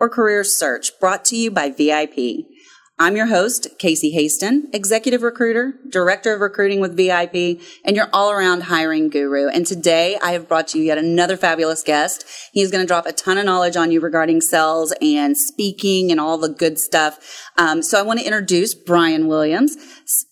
or career search, brought to you by VIP. I'm your host, Casey Hasten, executive recruiter, director of recruiting with VIP, and your all around hiring guru. And today I have brought you yet another fabulous guest. He's going to drop a ton of knowledge on you regarding sales and speaking and all the good stuff. Um, so I want to introduce Brian Williams,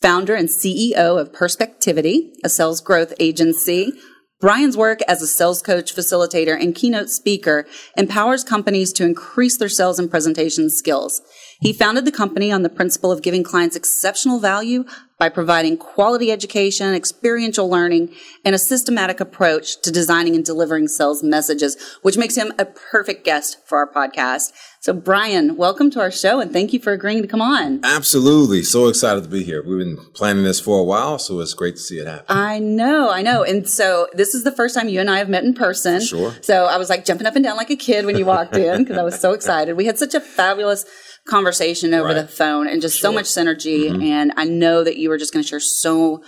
founder and CEO of Perspectivity, a sales growth agency. Brian's work as a sales coach, facilitator, and keynote speaker empowers companies to increase their sales and presentation skills. He founded the company on the principle of giving clients exceptional value by providing quality education, experiential learning, and a systematic approach to designing and delivering sales messages, which makes him a perfect guest for our podcast. So, Brian, welcome to our show and thank you for agreeing to come on. Absolutely. So excited to be here. We've been planning this for a while, so it's great to see it happen. I know, I know. And so, this is the first time you and I have met in person. Sure. So, I was like jumping up and down like a kid when you walked in because I was so excited. We had such a fabulous conversation over Right. the phone and just so much synergy. Mhm. And I know that you were just going to share so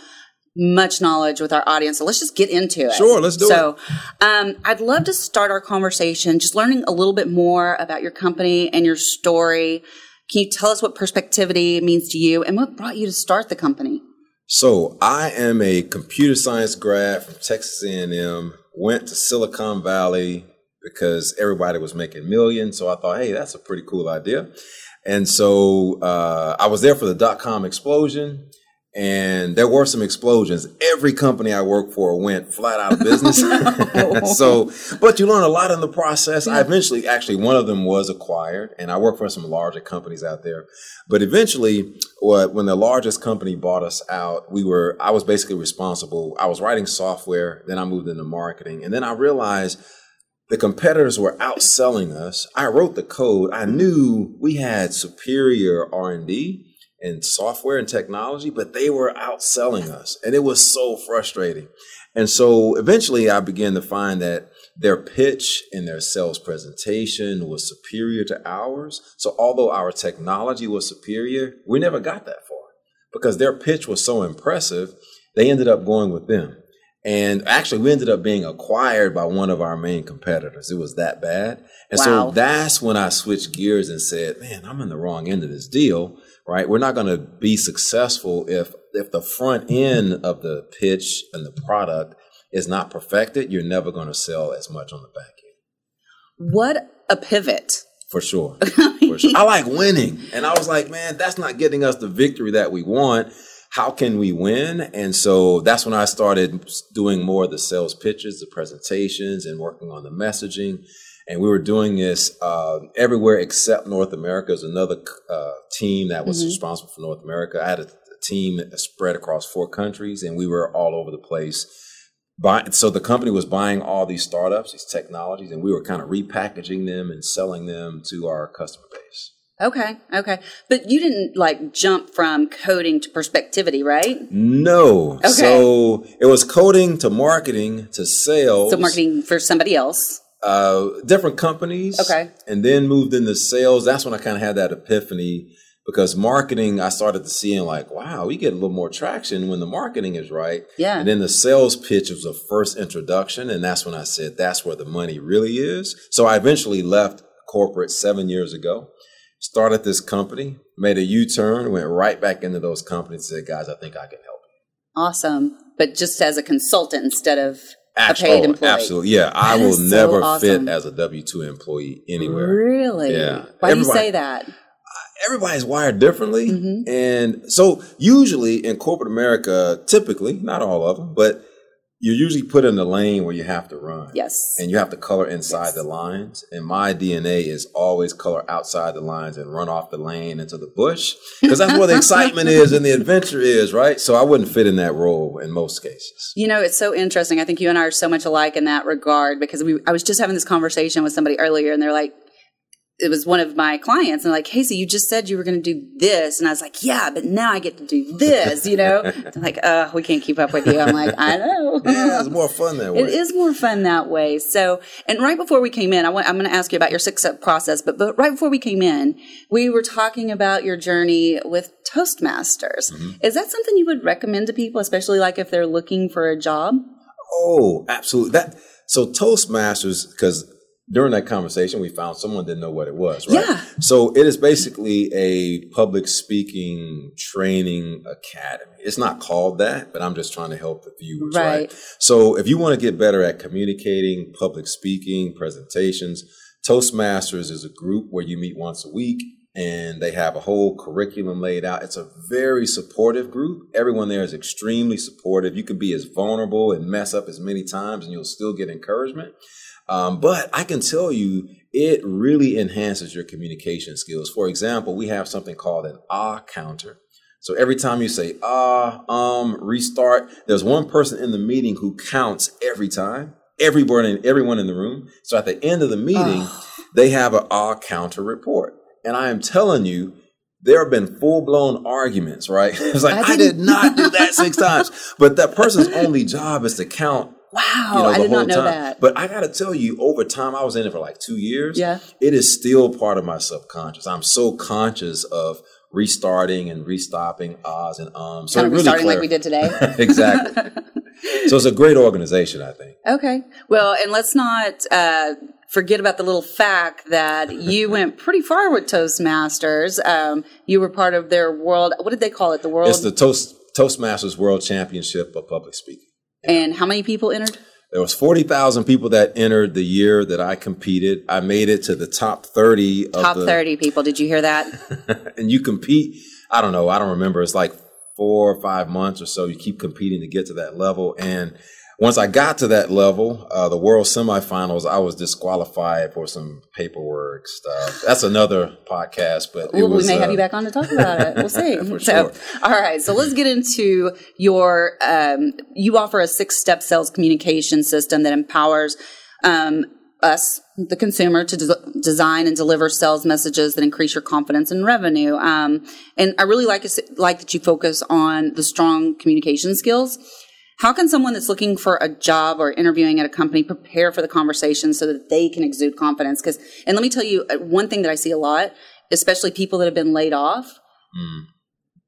much knowledge with our audience. So let's just get into it. Sure, let's do it. so, um, I'd love to start our conversation just learning a little bit more about your company and your story. Can you tell us what perspectivity means to you and what brought you to start the company? So I am a computer science grad from Texas A&M. Went to Silicon Valley because everybody was making millions. So I thought, hey, that's a pretty cool idea. And so uh, I was there for the dot com explosion. And there were some explosions. Every company I worked for went flat out of business. so, but you learn a lot in the process. I eventually, actually, one of them was acquired, and I worked for some larger companies out there. But eventually, what when the largest company bought us out, we were I was basically responsible. I was writing software, then I moved into marketing, and then I realized the competitors were outselling us. I wrote the code. I knew we had superior R&D and software and technology, but they were outselling us. And it was so frustrating. And so eventually I began to find that their pitch and their sales presentation was superior to ours. So although our technology was superior, we never got that far because their pitch was so impressive. They ended up going with them. And actually, we ended up being acquired by one of our main competitors. It was that bad. And Wow. so that's when I switched gears and said, man, I'm in the wrong end of this deal, right? We're not going to be successful if, if the front end of the pitch and the product is not perfected. You're never going to sell as much on the back end. What a pivot. For sure. For sure. I like winning. And I was like, man, that's not getting us the victory that we want. How can we win? And so that's when I started doing more of the sales pitches, the presentations, and working on the messaging. And we were doing this uh, everywhere except North America. There's another uh, team that was Mhm. responsible for North America. I had a, a team spread across four countries, and we were all over the place. Buy, so the company was buying all these startups, these technologies, and we were kind of repackaging them and selling them to our customer base. Okay, okay. But you didn't like jump from coding to perspectivity, right? No. Okay. So it was coding to marketing to sales. So marketing for somebody else. Uh, different companies. Okay. And then moved into sales. That's when I kind of had that epiphany because marketing, I started to see and like, wow, we get a little more traction when the marketing is right. Yeah. And then the sales pitch was the first introduction. And that's when I said, that's where the money really is. So I eventually left corporate seven years ago, started this company, made a U turn, went right back into those companies said, guys, I think I can help. Awesome. But just as a consultant instead of A paid oh, employee. Absolutely. Yeah. I will so never awesome. fit as a W 2 employee anywhere. Really? Yeah. Why do you say that? everybody's wired differently. Mhm. And so usually in corporate America, typically, not all of them, but you're usually put in the lane where you have to run. Yes. And you have to color inside Yes. the lines. And my DNA is always color outside the lines and run off the lane into the bush. Because that's where the excitement is and the adventure is, right? So I wouldn't fit in that role in most cases. You know, it's so interesting. I think you and I are so much alike in that regard because we I was just having this conversation with somebody earlier and they're like, it was one of my clients and like, Casey, you just said you were going to do this. And I was like, yeah, but now I get to do this, you know? Like, uh, we can't keep up with you. I'm like, I know. yeah, it's more fun that way. It is more fun that way. So, and right before we came in, I want, I'm going to ask you about your six step process, but, but right before we came in, we were talking about your journey with Toastmasters. Mm-hmm. Is that something you would recommend to people, especially like if they're looking for a job? Oh, absolutely. That, so Toastmasters, because during that conversation, we found someone didn't know what it was, right? Yeah. So it is basically a public speaking training academy. It's not called that, but I'm just trying to help the viewers, right? right? So if you want to get better at communicating, public speaking, presentations, Toastmasters is a group where you meet once a week and they have a whole curriculum laid out. It's a very supportive group. Everyone there is extremely supportive. You can be as vulnerable and mess up as many times and you'll still get encouragement. Um, but I can tell you, it really enhances your communication skills. For example, we have something called an ah counter. So every time you say ah, um, restart, there's one person in the meeting who counts every time. Everyone in everyone in the room. So at the end of the meeting, oh. they have an ah counter report. And I am telling you, there have been full blown arguments, right? It's like, I, I, did not do that six times. But that person's only job is to count Wow, you know, I did not know time. that. But I got to tell you, over time, I was in it for like two years. Yeah, it is still part of my subconscious. I'm so conscious of restarting and restopping ahs and ums. So kind of really restarting like we did today. exactly. so it's a great organization, I think. Okay. Well, and let's not uh, forget about the little fact that you went pretty far with Toastmasters. Um, you were part of their world. What did they call it? The world. It's the Toast Toastmasters World Championship of Public Speaking. And how many people entered? There was 40,000 people that entered the year that I competed. I made it to the top 30 Top the, 30 people. Did you hear that? and you compete, I don't know, I don't remember. It's like four or five months or so. You keep competing to get to that level. And once I got to that level, uh, the world semifinals, I was disqualified for some paperwork stuff. That's another podcast, but well, was, we may uh, have you back on to talk about it. We'll see. so, sure. all right. So let's get into your. Um, you offer a six-step sales communication system that empowers. Um, us, the consumer, to de- design and deliver sales messages that increase your confidence and revenue. Um, and I really like like that you focus on the strong communication skills how can someone that's looking for a job or interviewing at a company prepare for the conversation so that they can exude confidence? Because, and let me tell you, uh, one thing that I see a lot, especially people that have been laid off, mm.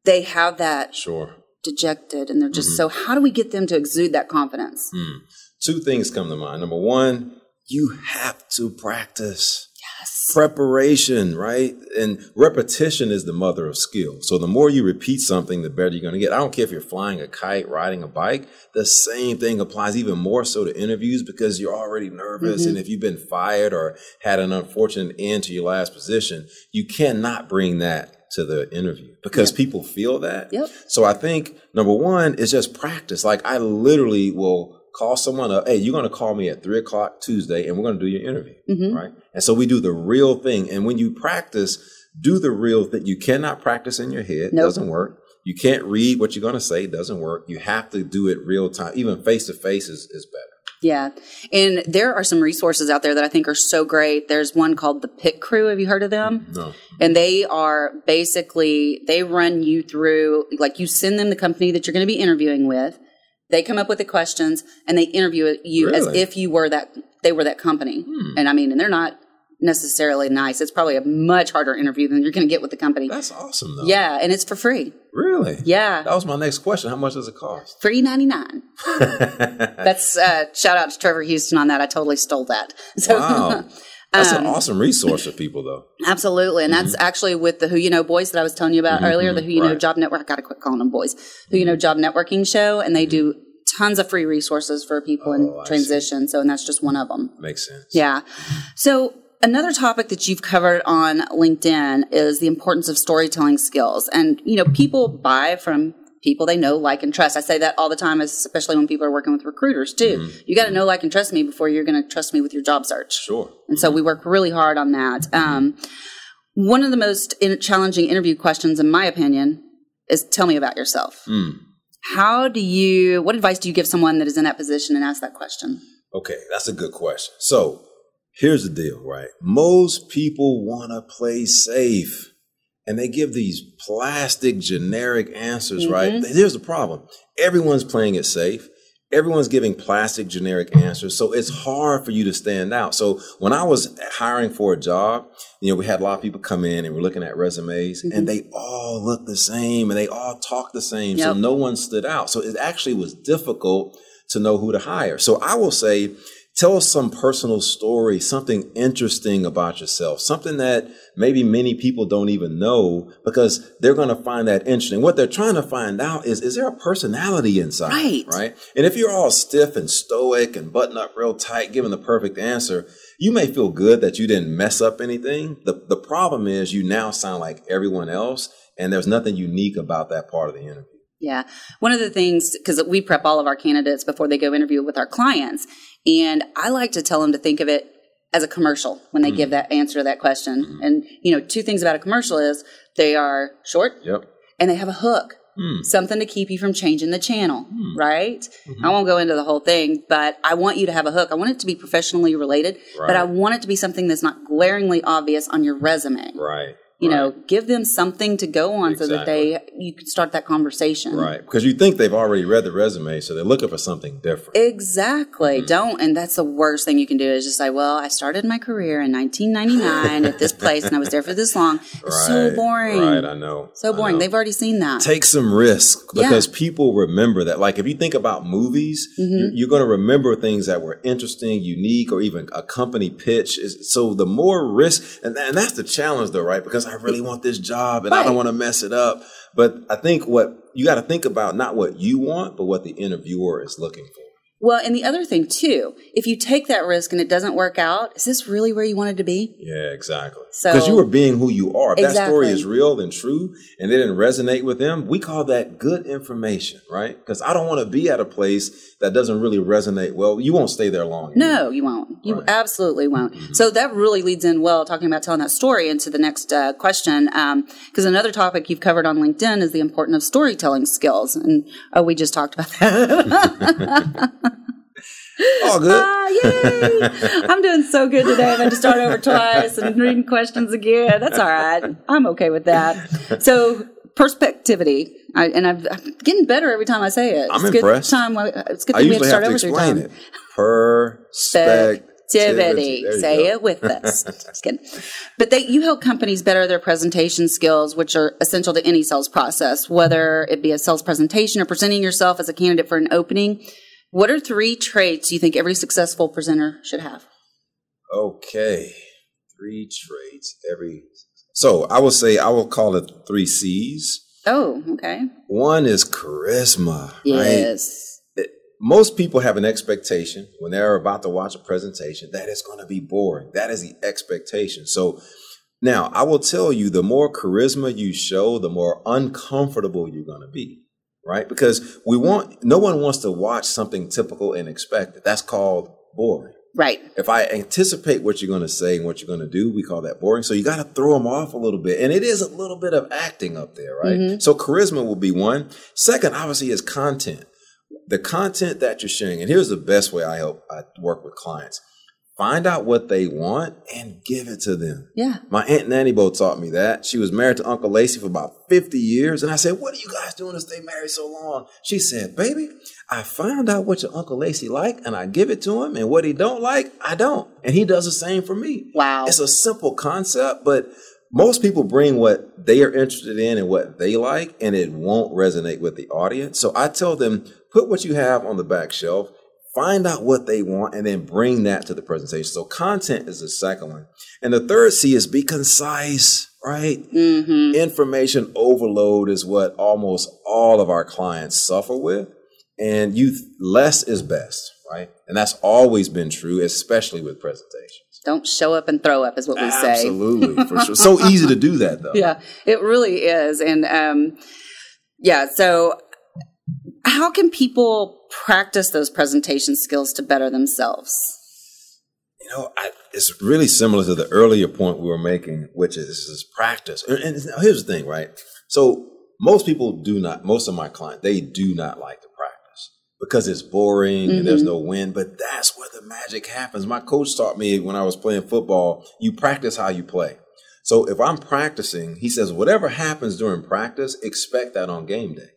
they have that sure dejected and they're just mm-hmm. so. How do we get them to exude that confidence? Mm. Two things come to mind. Number one, you have to practice. Yes. Preparation, right? And repetition is the mother of skill. So the more you repeat something, the better you're going to get. I don't care if you're flying a kite, riding a bike. The same thing applies even more so to interviews because you're already nervous. Mm-hmm. And if you've been fired or had an unfortunate end to your last position, you cannot bring that to the interview because yep. people feel that. Yep. So I think number one is just practice. Like I literally will call someone up. Hey, you're going to call me at three o'clock Tuesday, and we're going to do your interview, mm-hmm. right? And so we do the real thing. And when you practice, do the real thing. You cannot practice in your head; nope. doesn't work. You can't read what you're going to say; it doesn't work. You have to do it real time. Even face to face is is better. Yeah. And there are some resources out there that I think are so great. There's one called the Pit Crew. Have you heard of them? No. And they are basically, they run you through, like you send them the company that you're going to be interviewing with. They come up with the questions and they interview you really? as if you were that they were that company. Hmm. And I mean, and they're not necessarily nice. It's probably a much harder interview than you're going to get with the company. That's awesome, though. Yeah, and it's for free. Really? Yeah. That was my next question. How much does it cost? Free ninety nine. That's uh, shout out to Trevor Houston on that. I totally stole that. So, wow. That's um, an awesome resource for people, though. Absolutely, and mm-hmm. that's actually with the Who You Know Boys that I was telling you about mm-hmm, earlier. The Who You right. Know Job Network. I got to quit calling them boys. Who You Know Job Networking show, and they do tons of free resources for people oh, in transition. So, and that's just one of them. Makes sense. Yeah. So, another topic that you've covered on LinkedIn is the importance of storytelling skills. And, you know, people buy from people they know, like, and trust. I say that all the time, especially when people are working with recruiters too. Mm-hmm. You got to know, like, and trust me before you're going to trust me with your job search. Sure. And so we work really hard on that. Um, one of the most in- challenging interview questions, in my opinion, is tell me about yourself. Mm. How do you, what advice do you give someone that is in that position and ask that question? Okay, that's a good question. So Here's the deal, right? Most people want to play safe and they give these plastic generic answers, mm-hmm. right? There's the problem. Everyone's playing it safe. Everyone's giving plastic generic answers. So it's hard for you to stand out. So when I was hiring for a job, you know, we had a lot of people come in and we're looking at resumes mm-hmm. and they all look the same and they all talk the same. Yep. So no one stood out. So it actually was difficult to know who to hire. So I will say, tell us some personal story, something interesting about yourself, something that maybe many people don't even know because they're going to find that interesting. What they're trying to find out is, is there a personality inside? Right. Right. And if you're all stiff and stoic and button up real tight, giving the perfect answer, you may feel good that you didn't mess up anything. The, the problem is you now sound like everyone else and there's nothing unique about that part of the interview. Yeah. One of the things, because we prep all of our candidates before they go interview with our clients, and I like to tell them to think of it as a commercial when they mm. give that answer to that question. Mm. And, you know, two things about a commercial is they are short yep. and they have a hook. Mm. Something to keep you from changing the channel, mm. right? Mm-hmm. I won't go into the whole thing, but I want you to have a hook. I want it to be professionally related, right. but I want it to be something that's not glaringly obvious on your resume. Right you right. know give them something to go on exactly. so that they you can start that conversation right because you think they've already read the resume so they're looking for something different exactly mm-hmm. don't and that's the worst thing you can do is just say well i started my career in 1999 at this place and i was there for this long it's right. so boring right i know so boring know. they've already seen that take some risk because yeah. people remember that like if you think about movies mm-hmm. you're, you're going to remember things that were interesting unique or even a company pitch so the more risk and, and that's the challenge though right because I really want this job and right. I don't want to mess it up. But I think what you got to think about not what you want, but what the interviewer is looking for. Well, and the other thing too, if you take that risk and it doesn't work out, is this really where you wanted to be? Yeah, exactly. Because so, you were being who you are. If exactly. that story is real and true and it didn't resonate with them, we call that good information, right? Because I don't want to be at a place that doesn't really resonate well. You won't stay there long. No, you won't. You right. absolutely won't. Mm-hmm. So that really leads in well, talking about telling that story into the next uh, question. Because um, another topic you've covered on LinkedIn is the importance of storytelling skills. And oh, we just talked about that. All good. Uh, yay. I'm doing so good today. I'm going to start over twice and reading questions again. That's all right. I'm okay with that. So, perspectivity, I, and I'm, I'm, getting better every time I say it. I'm it's impressed. Uh, good time. It's good that we have to start have to over explain it. Perspectivity. Say go. it with us. Just kidding. But they, you help companies better their presentation skills, which are essential to any sales process, whether it be a sales presentation or presenting yourself as a candidate for an opening. What are three traits you think every successful presenter should have? Okay. Three traits every. So I will say, I will call it three C's. Oh, okay. One is charisma. Yes. Right? It, most people have an expectation when they're about to watch a presentation that it's going to be boring. That is the expectation. So now I will tell you the more charisma you show, the more uncomfortable you're going to be right? Because we want, no one wants to watch something typical and expected. That's called boring. Right. If I anticipate what you're going to say and what you're going to do, we call that boring. So you got to throw them off a little bit. And it is a little bit of acting up there, right? Mm-hmm. So charisma will be one. Second, obviously, is content. The content that you're sharing. And here's the best way I help I work with clients find out what they want and give it to them. Yeah. My aunt Nanny Bo taught me that. She was married to Uncle Lacey for about 50 years. And I said, What are you guys doing to stay married so long? She said, Baby, I find out what your Uncle Lacey like and I give it to him. And what he don't like, I don't. And he does the same for me. Wow. It's a simple concept, but most people bring what they are interested in and what they like, and it won't resonate with the audience. So I tell them, put what you have on the back shelf find out what they want and then bring that to the presentation. So content is the second one. And the third C is be concise, right? Mm-hmm. Information overload is what almost all of our clients suffer with. And you less is best, right? And that's always been true, especially with presentations. Don't show up and throw up is what we Absolutely, say. Absolutely, for sure. So easy to do that though. Yeah, it really is. And um yeah, so how can people practice those presentation skills to better themselves? You know, I, it's really similar to the earlier point we were making, which is, is practice. And, here's the thing, right? So most people do not, most of my clients, they do not like to practice. because it's boring mm-hmm. and there's no win. But that's where the magic happens. My coach taught me when I was playing football, you practice how you play. So if I'm practicing, he says, whatever happens during practice, expect that on game day.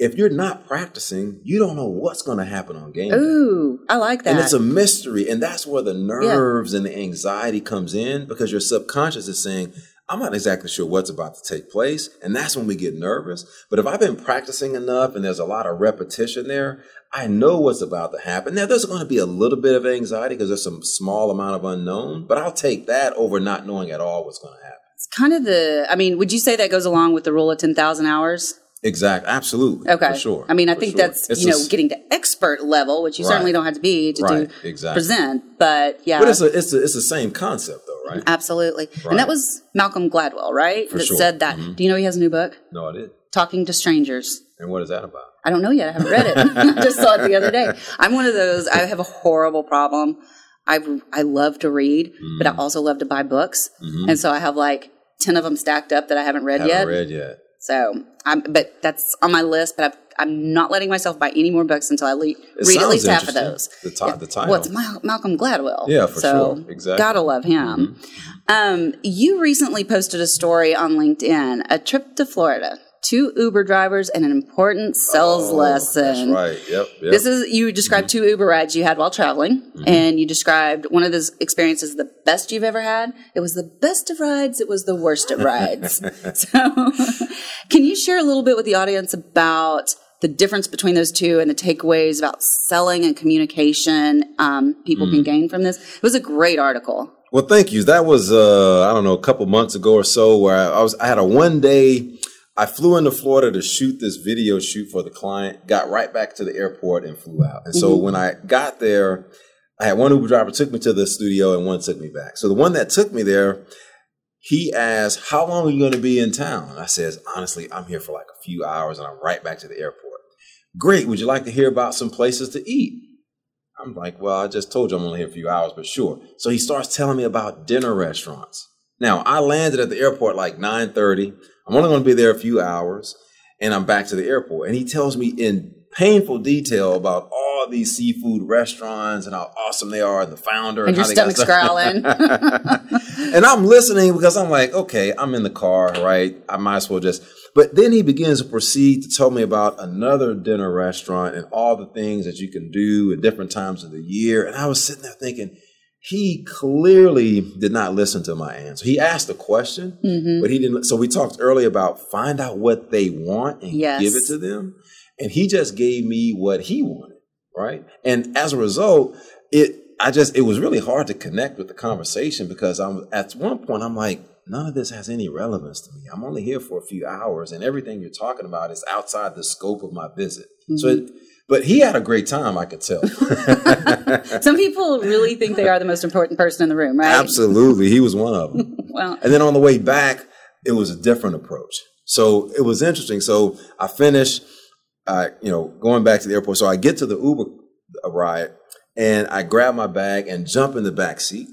If you're not practicing, you don't know what's going to happen on game Ooh. I like that. And it's a mystery. And that's where the nerves yeah. and the anxiety comes in because your subconscious is saying, I'm not exactly sure what's about to take place. And that's when we get nervous. But if I've been practicing enough and there's a lot of repetition there, I know what's about to happen. Now, there's going to be a little bit of anxiety because there's some small amount of unknown, but I'll take that over not knowing at all what's going to happen. It's kind of the, I mean, would you say that goes along with the rule of 10,000 hours? Exactly. Absolutely. Okay. For sure. I mean, I think sure. that's, it's you know, getting to expert level, which you right. certainly don't have to be to right. do exactly. present, but yeah. But it's, a, it's, a, it's the same concept though right? Absolutely. Right. And that was Malcolm Gladwell, right? For that sure. said that. Mm-hmm. Do you know he has a new book? No, I did. Talking to Strangers. And what is that about? I don't know yet. I haven't read it. I just saw it the other day. I'm one of those. I have a horrible problem. I I love to read, mm-hmm. but I mm-hmm. also love to buy books, mm-hmm. and so I have like ten of them stacked up that I haven't read haven't yet. Read yet? So I'm, but that's on my list. But i am not letting myself buy any more books until I le- read at least half of those. The, t- yeah. the title. Well, it's Mal- Malcolm Gladwell. Yeah, for so sure. Exactly. Gotta love him. Mm-hmm. Um, you recently posted a story on LinkedIn, a trip to Florida two Uber drivers and an important sales oh, lesson. That's right. Yep, yep. This is you described mm-hmm. two Uber rides you had while traveling, mm-hmm. and you described one of those experiences the best you've ever had. It was the best of rides. It was the worst of rides. so, can you share a little bit with the audience about? The difference between those two and the takeaways about selling and communication um, people mm. can gain from this. It was a great article. Well, thank you. That was uh, I don't know a couple months ago or so where I, I was I had a one day I flew into Florida to shoot this video shoot for the client, got right back to the airport and flew out. And so mm-hmm. when I got there, I had one Uber driver took me to the studio and one took me back. So the one that took me there, he asked, How long are you going to be in town? I says, Honestly, I'm here for like a few hours and I'm right back to the airport. Great. Would you like to hear about some places to eat? I'm like, Well, I just told you I'm only here a few hours, but sure. So he starts telling me about dinner restaurants. Now I landed at the airport like 9:30. I'm only going to be there a few hours and I'm back to the airport. And he tells me in painful detail about all these seafood restaurants and how awesome they are and the founder and, and your stomach's growling. and I'm listening because I'm like, okay, I'm in the car, right? I might as well just. But then he begins to proceed to tell me about another dinner restaurant and all the things that you can do at different times of the year. And I was sitting there thinking, he clearly did not listen to my answer. He asked a question, mm-hmm. but he didn't. So we talked earlier about find out what they want and yes. give it to them. And he just gave me what he wanted, right? And as a result, it I just it was really hard to connect with the conversation because I'm at one point I'm like, none of this has any relevance to me. I'm only here for a few hours, and everything you're talking about is outside the scope of my visit. Mm-hmm. So. It, but he had a great time, I could tell. Some people really think they are the most important person in the room, right? Absolutely. He was one of them. well, and then on the way back, it was a different approach. So it was interesting. So I finished, uh, you know, going back to the airport. So I get to the Uber ride and I grab my bag and jump in the back seat.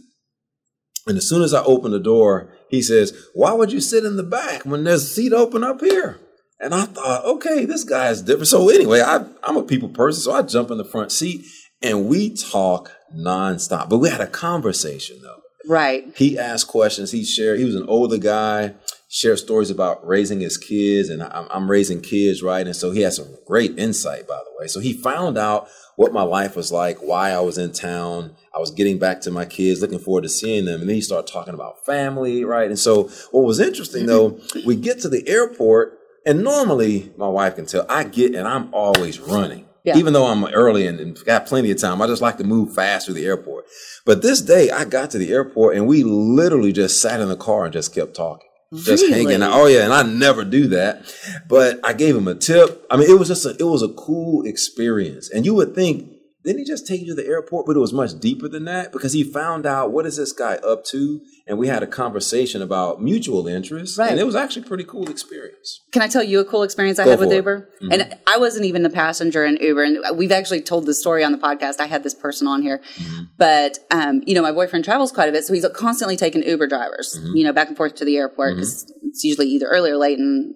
And as soon as I open the door, he says, Why would you sit in the back when there's a seat open up here? And I thought, okay, this guy is different. So anyway, I, I'm a people person, so I jump in the front seat and we talk nonstop. But we had a conversation though. Right. He asked questions. He shared. He was an older guy. Shared stories about raising his kids, and I'm, I'm raising kids, right? And so he had some great insight, by the way. So he found out what my life was like, why I was in town. I was getting back to my kids, looking forward to seeing them. And then he started talking about family, right? And so what was interesting though, we get to the airport and normally, my wife can tell I get and I'm always running. Yeah. Even though I'm early and, and, got plenty of time, I just like to move fast through the airport. But this day, I got to the airport and we literally just sat in the car and just kept talking. Just really? hanging out. Oh yeah, and I never do that. But I gave him a tip. I mean, it was just a, it was a cool experience. And you would think didn't he just take you to the airport? But it was much deeper than that because he found out what is this guy up to, and we had a conversation about mutual interests, right. and it was actually a pretty cool experience. Can I tell you a cool experience I Go had with it. Uber? Mm-hmm. And I wasn't even the passenger in Uber, and we've actually told the story on the podcast. I had this person on here, mm-hmm. but um, you know, my boyfriend travels quite a bit, so he's constantly taking Uber drivers, mm-hmm. you know, back and forth to the airport because mm-hmm. it's usually either early or late, and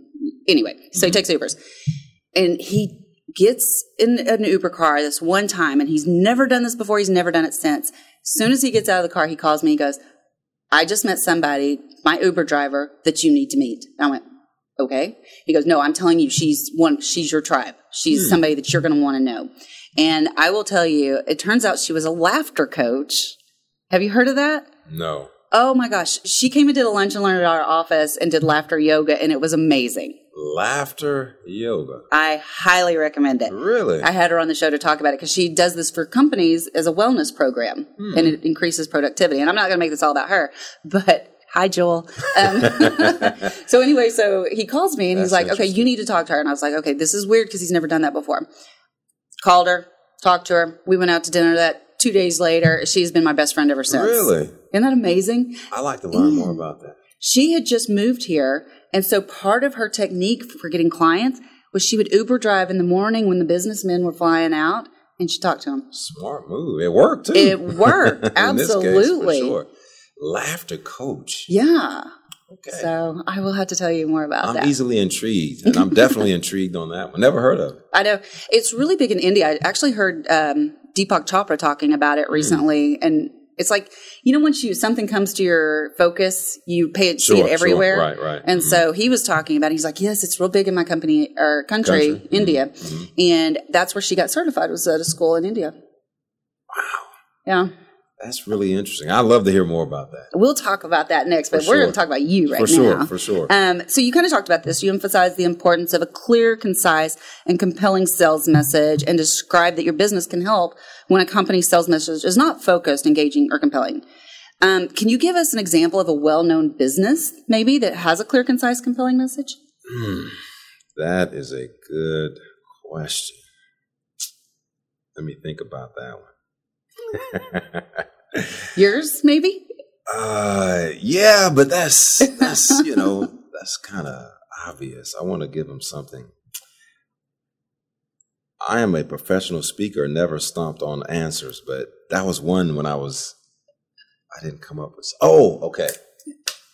anyway, so he mm-hmm. takes Ubers, and he gets in an Uber car this one time, and he's never done this before. He's never done it since. As soon as he gets out of the car, he calls me. He goes, "I just met somebody, my Uber driver, that you need to meet." And I went, "Okay." He goes, "No, I'm telling you, she's one. She's your tribe. She's hmm. somebody that you're going to want to know." And I will tell you, it turns out she was a laughter coach. Have you heard of that? No. Oh my gosh. She came and did a lunch and learn at our office and did laughter yoga, and it was amazing. Laughter yoga. I highly recommend it. Really? I had her on the show to talk about it because she does this for companies as a wellness program Hmm. and it increases productivity. And I'm not going to make this all about her, but hi, Joel. Um, so anyway, so he calls me and he's like, okay, you need to talk to her. And I was like, okay, this is weird because he's never done that before. Called her, talked to her. We went out to dinner that two days later. She's been my best friend ever since. Really? Isn't that amazing? I like to learn Mm. more about that. She had just moved here. And so part of her technique for getting clients was she would Uber drive in the morning when the businessmen were flying out and she talked to them. Smart move. It worked too. It worked. This case, for Absolutely. sure. Laughter coach. Yeah. Okay. So I will have to tell you more about that. I'm easily intrigued, and I'm definitely intrigued on that one. Never heard of it. I know it's really big in India. I actually heard um, Deepak Chopra talking about Hmm. it recently, and it's like you know, once you something comes to your focus, you pay it, see Sure, it sure. everywhere. Right, right. And Mhm. so he was talking about. it. He's like, yes, it's real big in my company or country, Country. Mhm. India, Mhm. and that's where she got certified. Was at a school in India. Wow. Yeah, That's really interesting. I'd love to hear more about that. we'll talk about that next, but For we're going to talk about you right now. for sure, now. for sure. Um, so you kind of talked about this. You emphasized the importance of a clear, concise, and compelling sales message, and describe that your business can help when a company's sales message is not focused, engaging, or compelling. Um, can you give us an example of a well-known business, maybe that has a clear, concise, compelling message? Hmm. That is a good question. Let me think about that one. Yours, maybe? uh, yeah, but that's that's you know that's kind of obvious. I want to give him something. I am a professional speaker, never stomped on answers, but that was one when I was. I didn't come up with. Oh, okay.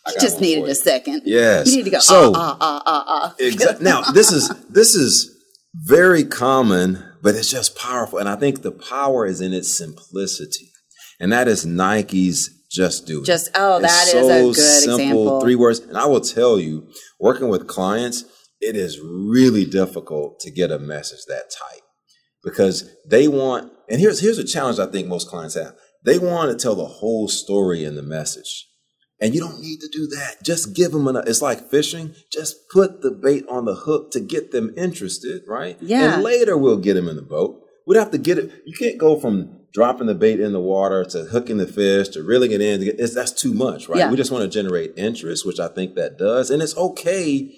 I You just needed a second. Yes. You need to go. So, ah, ah, ah, ah, ah. Exactly. Now, this is this is very common, but it's just powerful, and I think the power is in its simplicity, and that is Nike's "Just Do It." Just oh, It's that is a so good simple, example. Three words, and I will tell you, working with clients, it is really difficult to get a message that tight because they want. And here's here's a challenge I think most clients have. They want to tell the whole story in the message. And you don't need to do that. Just give them enough. It's like fishing. Just put the bait on the hook to get them interested, right? Yeah. And later we'll get them in the boat. We'd have to get it. You can't go from dropping the bait in the water to hooking the fish to reeling it in. It's, that's too much, right? Yeah. We just want to generate interest, which I think that does. And it's okay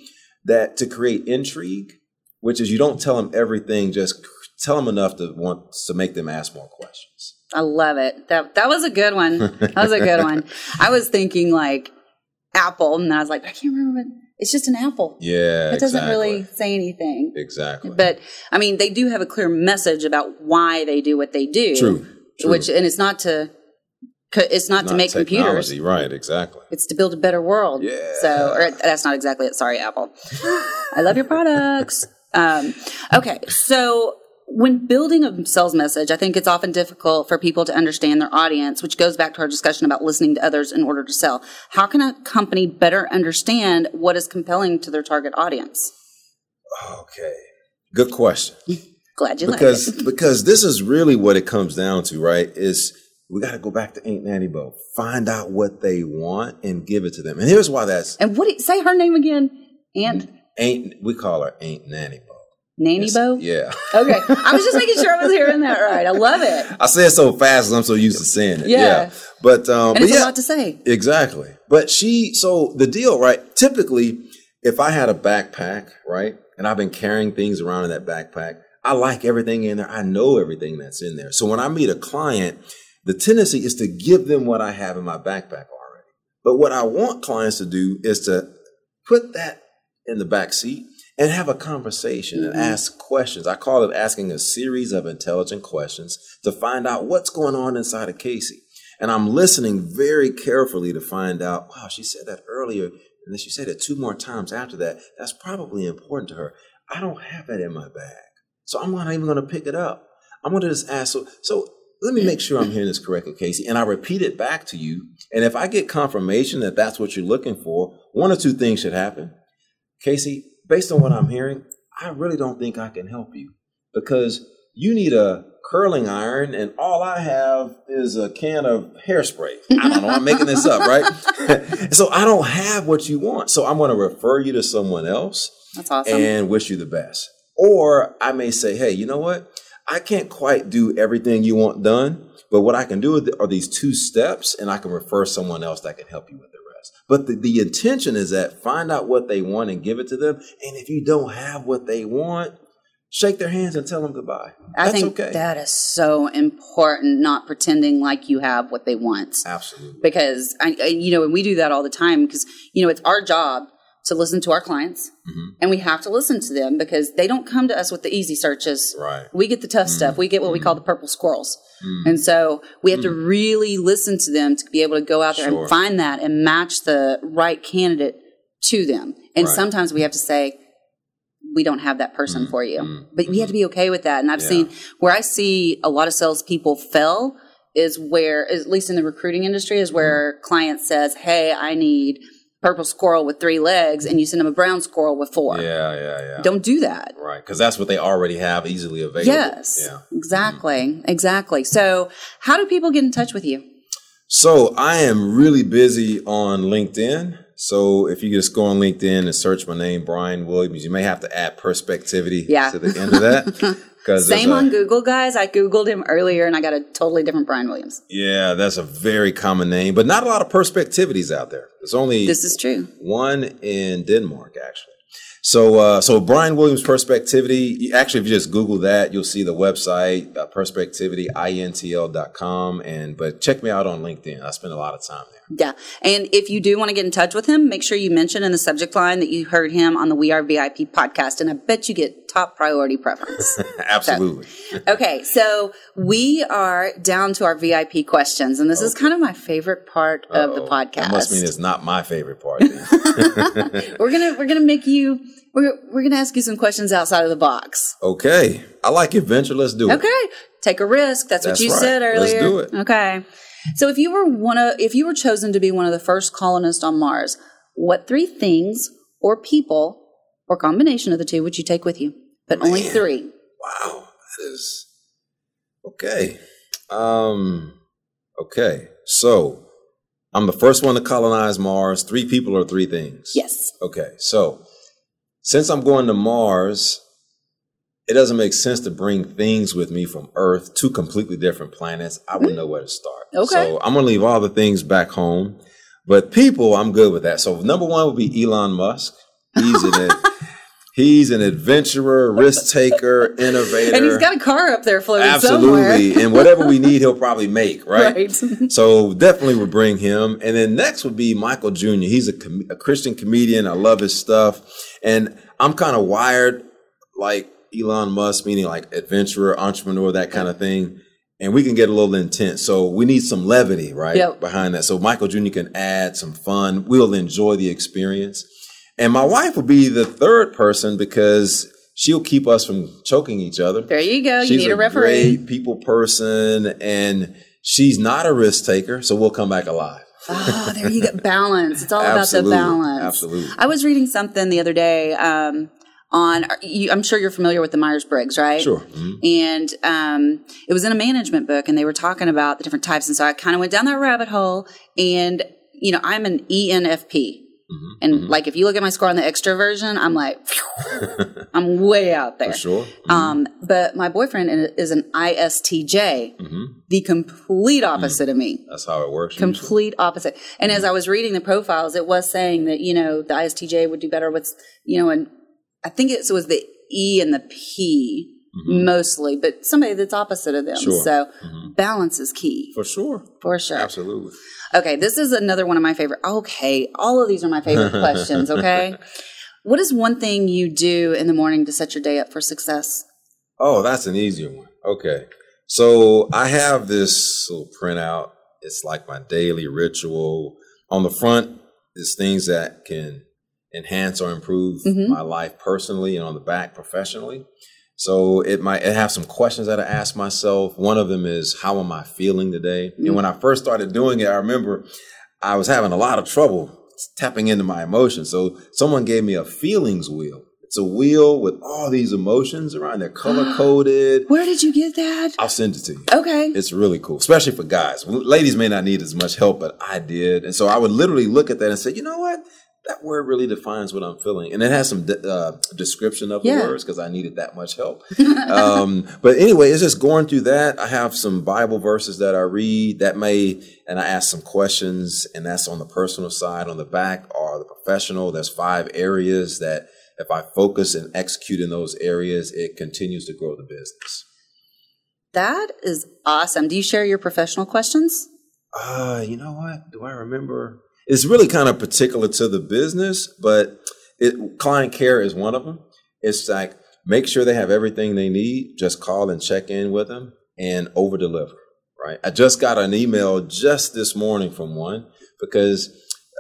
that to create intrigue, which is you don't tell them everything, just tell them enough to want to make them ask more questions. I love it. That that was a good one. That was a good one. I was thinking like apple, and I was like, I can't remember. What, it's just an apple. Yeah, It doesn't exactly. really say anything. exactly. But I mean, they do have a clear message about why they do what they do. True, true. Which and it's not to it's not, to Not make computers. right? Exactly. It's to build a better world. Yeah. So, or that's not exactly it. Sorry, Apple. I love your products. Um, okay. So, when building a sales message, I think it's often difficult for people to understand their audience, which goes back to our discussion about listening to others in order to sell. How can a company better understand what is compelling to their target audience? Okay. Good question. Glad you Because like it. because this is really what it comes down to, right? Is we got to go back to Ain't Nanny Bo. Find out what they want and give it to them. And here's why that's And what do you, say her name again? Aunt Aunt, we call her Aunt Nanny Bo. Nanny Bo? Yeah. Okay. I was just making sure I was hearing that right. I love it. I say it so fast I'm so used to saying it. Yeah. But um And but it's yeah, a lot to say. Exactly. But she, so the deal, right? Typically, if I had a backpack, right, and I've been carrying things around in that backpack, I like everything in there. I know everything that's in there. So when I meet a client, the tendency is to give them what I have in my backpack already. But what I want clients to do is to put that in the back seat and have a conversation and mm-hmm. ask questions. I call it asking a series of intelligent questions to find out what's going on inside of Casey. And I'm listening very carefully to find out, wow, she said that earlier, and then she said it two more times after that. That's probably important to her. I don't have that in my bag. So I'm not even going to pick it up. I'm going to just ask. So, so let me make sure I'm hearing this correctly, Casey. And I repeat it back to you. And if I get confirmation that that's what you're looking for, one or two things should happen. Casey, based on what I'm hearing, I really don't think I can help you because you need a curling iron and all I have is a can of hairspray. I don't know, I'm making this up, right? so I don't have what you want. So I'm going to refer you to someone else. That's awesome. And wish you the best. Or I may say, hey, you know what? I can't quite do everything you want done, but what I can do are these two steps and I can refer someone else that can help you with the rest. But the, the intention is that find out what they want and give it to them. And if you don't have what they want, shake their hands and tell them goodbye. I think okay. that is so important, not pretending like you have what they want. Absolutely. Because, I, I you know, and we do that all the time because, you know, it's our job to listen to our clients Mhm. and we have to listen to them because they don't come to us with the easy searches. Right. We get the tough stuff. We get what we call the purple squirrels. Mm. And so we have to really listen to them to be able to go out there Sure. and find that and match the right candidate to them. And Right. sometimes we have to say, we don't have that person Mm, for you. mm, but we have to be okay with that. And I've Yeah. seen where I see a lot of salespeople fail is where, at least in the recruiting industry, is where Mm-hmm. client says, Hey, I need purple squirrel with three legs, and you send them a brown squirrel with four. Yeah, yeah, yeah. Don't do that. Right. Because that's what they already have easily available. Yes, Yeah. Mm-hmm. exactly, exactly. So, how do people get in touch with you? So I am really busy on LinkedIn. So if you just go on LinkedIn and search my name, Brian Williams, you may have to add perspectivity Yeah. to the end of that. Same on Google, guys. I googled him earlier, and I got a totally different Brian Williams. Yeah, that's a very common name, but not a lot of perspectivities out there. There's only This is true. one in Denmark, actually. So, uh, so Brian Williams Perspectivity. Actually, if you just Google that, you'll see the website, uh, perspectivityintl.com. And but check me out on LinkedIn. I spend a lot of time there. Yeah. And if you do want to get in touch with him, make sure you mention in the subject line that you heard him on the We Are VIP podcast. And I bet you get top priority preference. Absolutely. okay. So we are down to our VIP questions. And this is kind of my favorite part of the podcast. That must mean it's not my favorite part. we're going to, we're going to make you, we're, we're going to ask you some questions outside of the box. okay, I like adventure. Let's do it. Okay. Take a risk. That's, That's what you right. said Let's earlier. do it. Okay. So if you were one of if you were chosen to be one of the first colonists on Mars, what three things or people or combination of the two would you take with you? But only Man. three. Wow, that is okay. Um, okay, so I'm the first one to colonize Mars. Three people or three things. Yes. Okay, so since I'm going to Mars, it doesn't make sense to bring things with me from Earth, two completely different planets. I wouldn't mm-hmm. know where to start. Okay. So I'm going to leave all the things back home. But people, I'm good with that. So number one would be Elon Musk. He's an he's an adventurer, risk taker, innovator. And he's got a car up there floating somewhere. Absolutely. and whatever we need, he'll probably make, right? Right. So definitely would bring him. And then next would be Michael Jr. He's a, com- a Christian comedian. I love his stuff. And I'm kind of wired like Elon Musk, meaning like adventurer, entrepreneur, that kind of thing. And we can get a little intense. So we need some levity, right? Yep. Behind that. So Michael Jr. can add some fun. We'll enjoy the experience. And my wife will be the third person because she'll keep us from choking each other. There you go. You need a referee. great people person, and she's not a risk taker, so we'll come back alive. Oh, there you go. Balance. It's all about the balance. Absolutely. I was reading something the other day um, on, you, I'm sure you're familiar with the Myers Briggs, right? Sure. Mhm. And um, it was in a management book, and they were talking about the different types. And so I kind of went down that rabbit hole. And, you know, I'm an ENFP. Mhm. And like, if you look at my score on the extroversion, I'm like, I'm way out there. For sure. Mhm. Um, but my boyfriend is an ISTJ, Mhm. the complete opposite of me. That's how it works. usually. Complete opposite. And as I was reading the profiles, it was saying that, you know, the ISTJ would do better with, you know, and I think it was the E and the P mostly, but somebody that's opposite of them. Mm-hmm. Sure. So Mhm. balance is key For sure. for sure. Absolutely. Okay, this is another one of my favorite. Okay, all of these are my favorite questions. Okay, what is one thing you do in the morning to set your day up for success? Oh, that's an easier one. Okay. So I have this little printout. It's like my daily ritual. On the front is things that can enhance or improve Mhm. my life personally, and on the back professionally. So it might it have some questions that I ask myself. One of them is how am I feeling today? Mm-hmm. And when I first started doing it, I remember I was having a lot of trouble tapping into my emotions. So someone gave me a feelings wheel. It's a wheel with all these emotions around. They're color coded. Where did you get that? I'll send it to you. Okay. It's really cool, especially for guys. Ladies may not need as much help, but I did. And so I would literally look at that and say, you know what? That word really defines what I'm feeling. And it has some de- uh, description of the yeah. words because I needed that much help. um, but anyway, it's just going through that. I have some Bible verses that I read that may, and I ask some questions, and that's on the personal side. On the back are the professional. There's five areas that if I focus and execute in those areas, it continues to grow the business. That is awesome. Do you share your professional questions? Uh, you know what? Do I remember? It's really kind of particular to the business, but it, client care is one of them. It's like make sure they have everything they need. Just call and check in with them and over deliver. Right. I just got an email just this morning from one because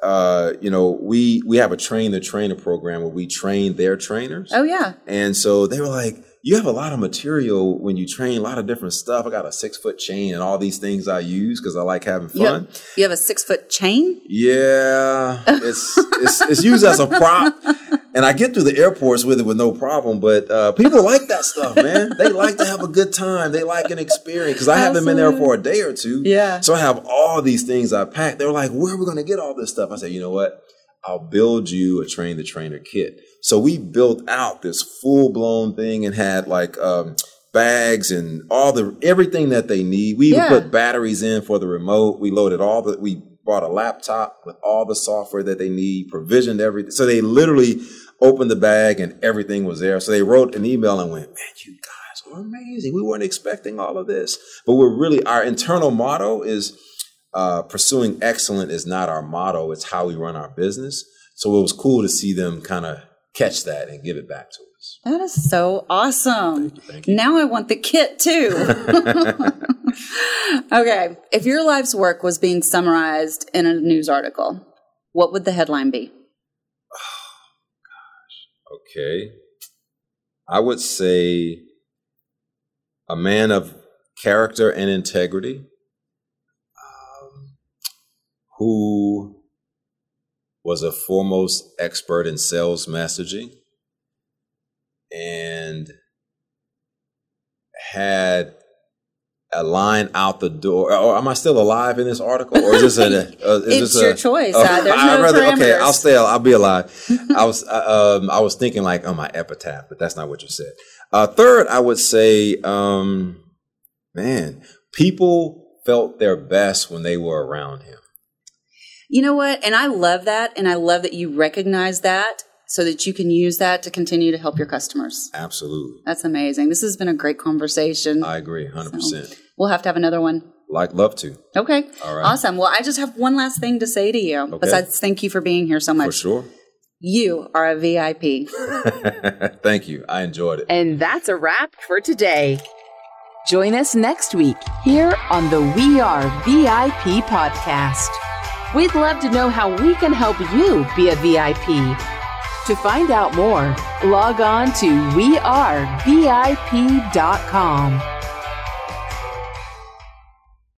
uh, you know, we we have a train the trainer program where we train their trainers. Oh yeah. And so they were like, you have a lot of material when you train, a lot of different stuff. I got a six foot chain and all these things I use because I like having fun. You have, you have a six foot chain? Yeah, it's, it's it's used as a prop, and I get through the airports with it with no problem. But uh, people like that stuff, man. They like to have a good time. They like an experience because I haven't been there for a day or two. Yeah. So I have all these things I packed. They're like, "Where are we going to get all this stuff?" I said, "You know what? I'll build you a train the trainer kit." So we built out this full blown thing and had like um, bags and all the everything that they need. We even yeah. put batteries in for the remote. We loaded all the we bought a laptop with all the software that they need, provisioned everything. So they literally opened the bag and everything was there. So they wrote an email and went, "Man, you guys are amazing. We weren't expecting all of this." But we're really our internal motto is uh, pursuing excellent is not our motto. It's how we run our business. So it was cool to see them kind of catch that and give it back to us. That is so awesome. Thank you, thank you. Now I want the kit too. okay. If your life's work was being summarized in a news article, what would the headline be? Oh, gosh. Okay. I would say a man of character and integrity um, who was a foremost expert in sales messaging and had a line out the door. Or am I still alive in this article, or is this a? Uh, is it's this your a, choice. Uh, uh, there's no rather, Okay, I'll stay. I'll be alive. I was. Uh, um, I was thinking like on my epitaph, but that's not what you said. Uh, third, I would say, um, man, people felt their best when they were around him. You know what? And I love that. And I love that you recognize that so that you can use that to continue to help your customers. Absolutely. That's amazing. This has been a great conversation. I agree, 100%. So we'll have to have another one. Like, love to. Okay. All right. Awesome. Well, I just have one last thing to say to you. Okay. Besides, thank you for being here so much. For sure. You are a VIP. thank you. I enjoyed it. And that's a wrap for today. Join us next week here on the We Are VIP podcast. We'd love to know how we can help you be a VIP. To find out more, log on to wearevip.com.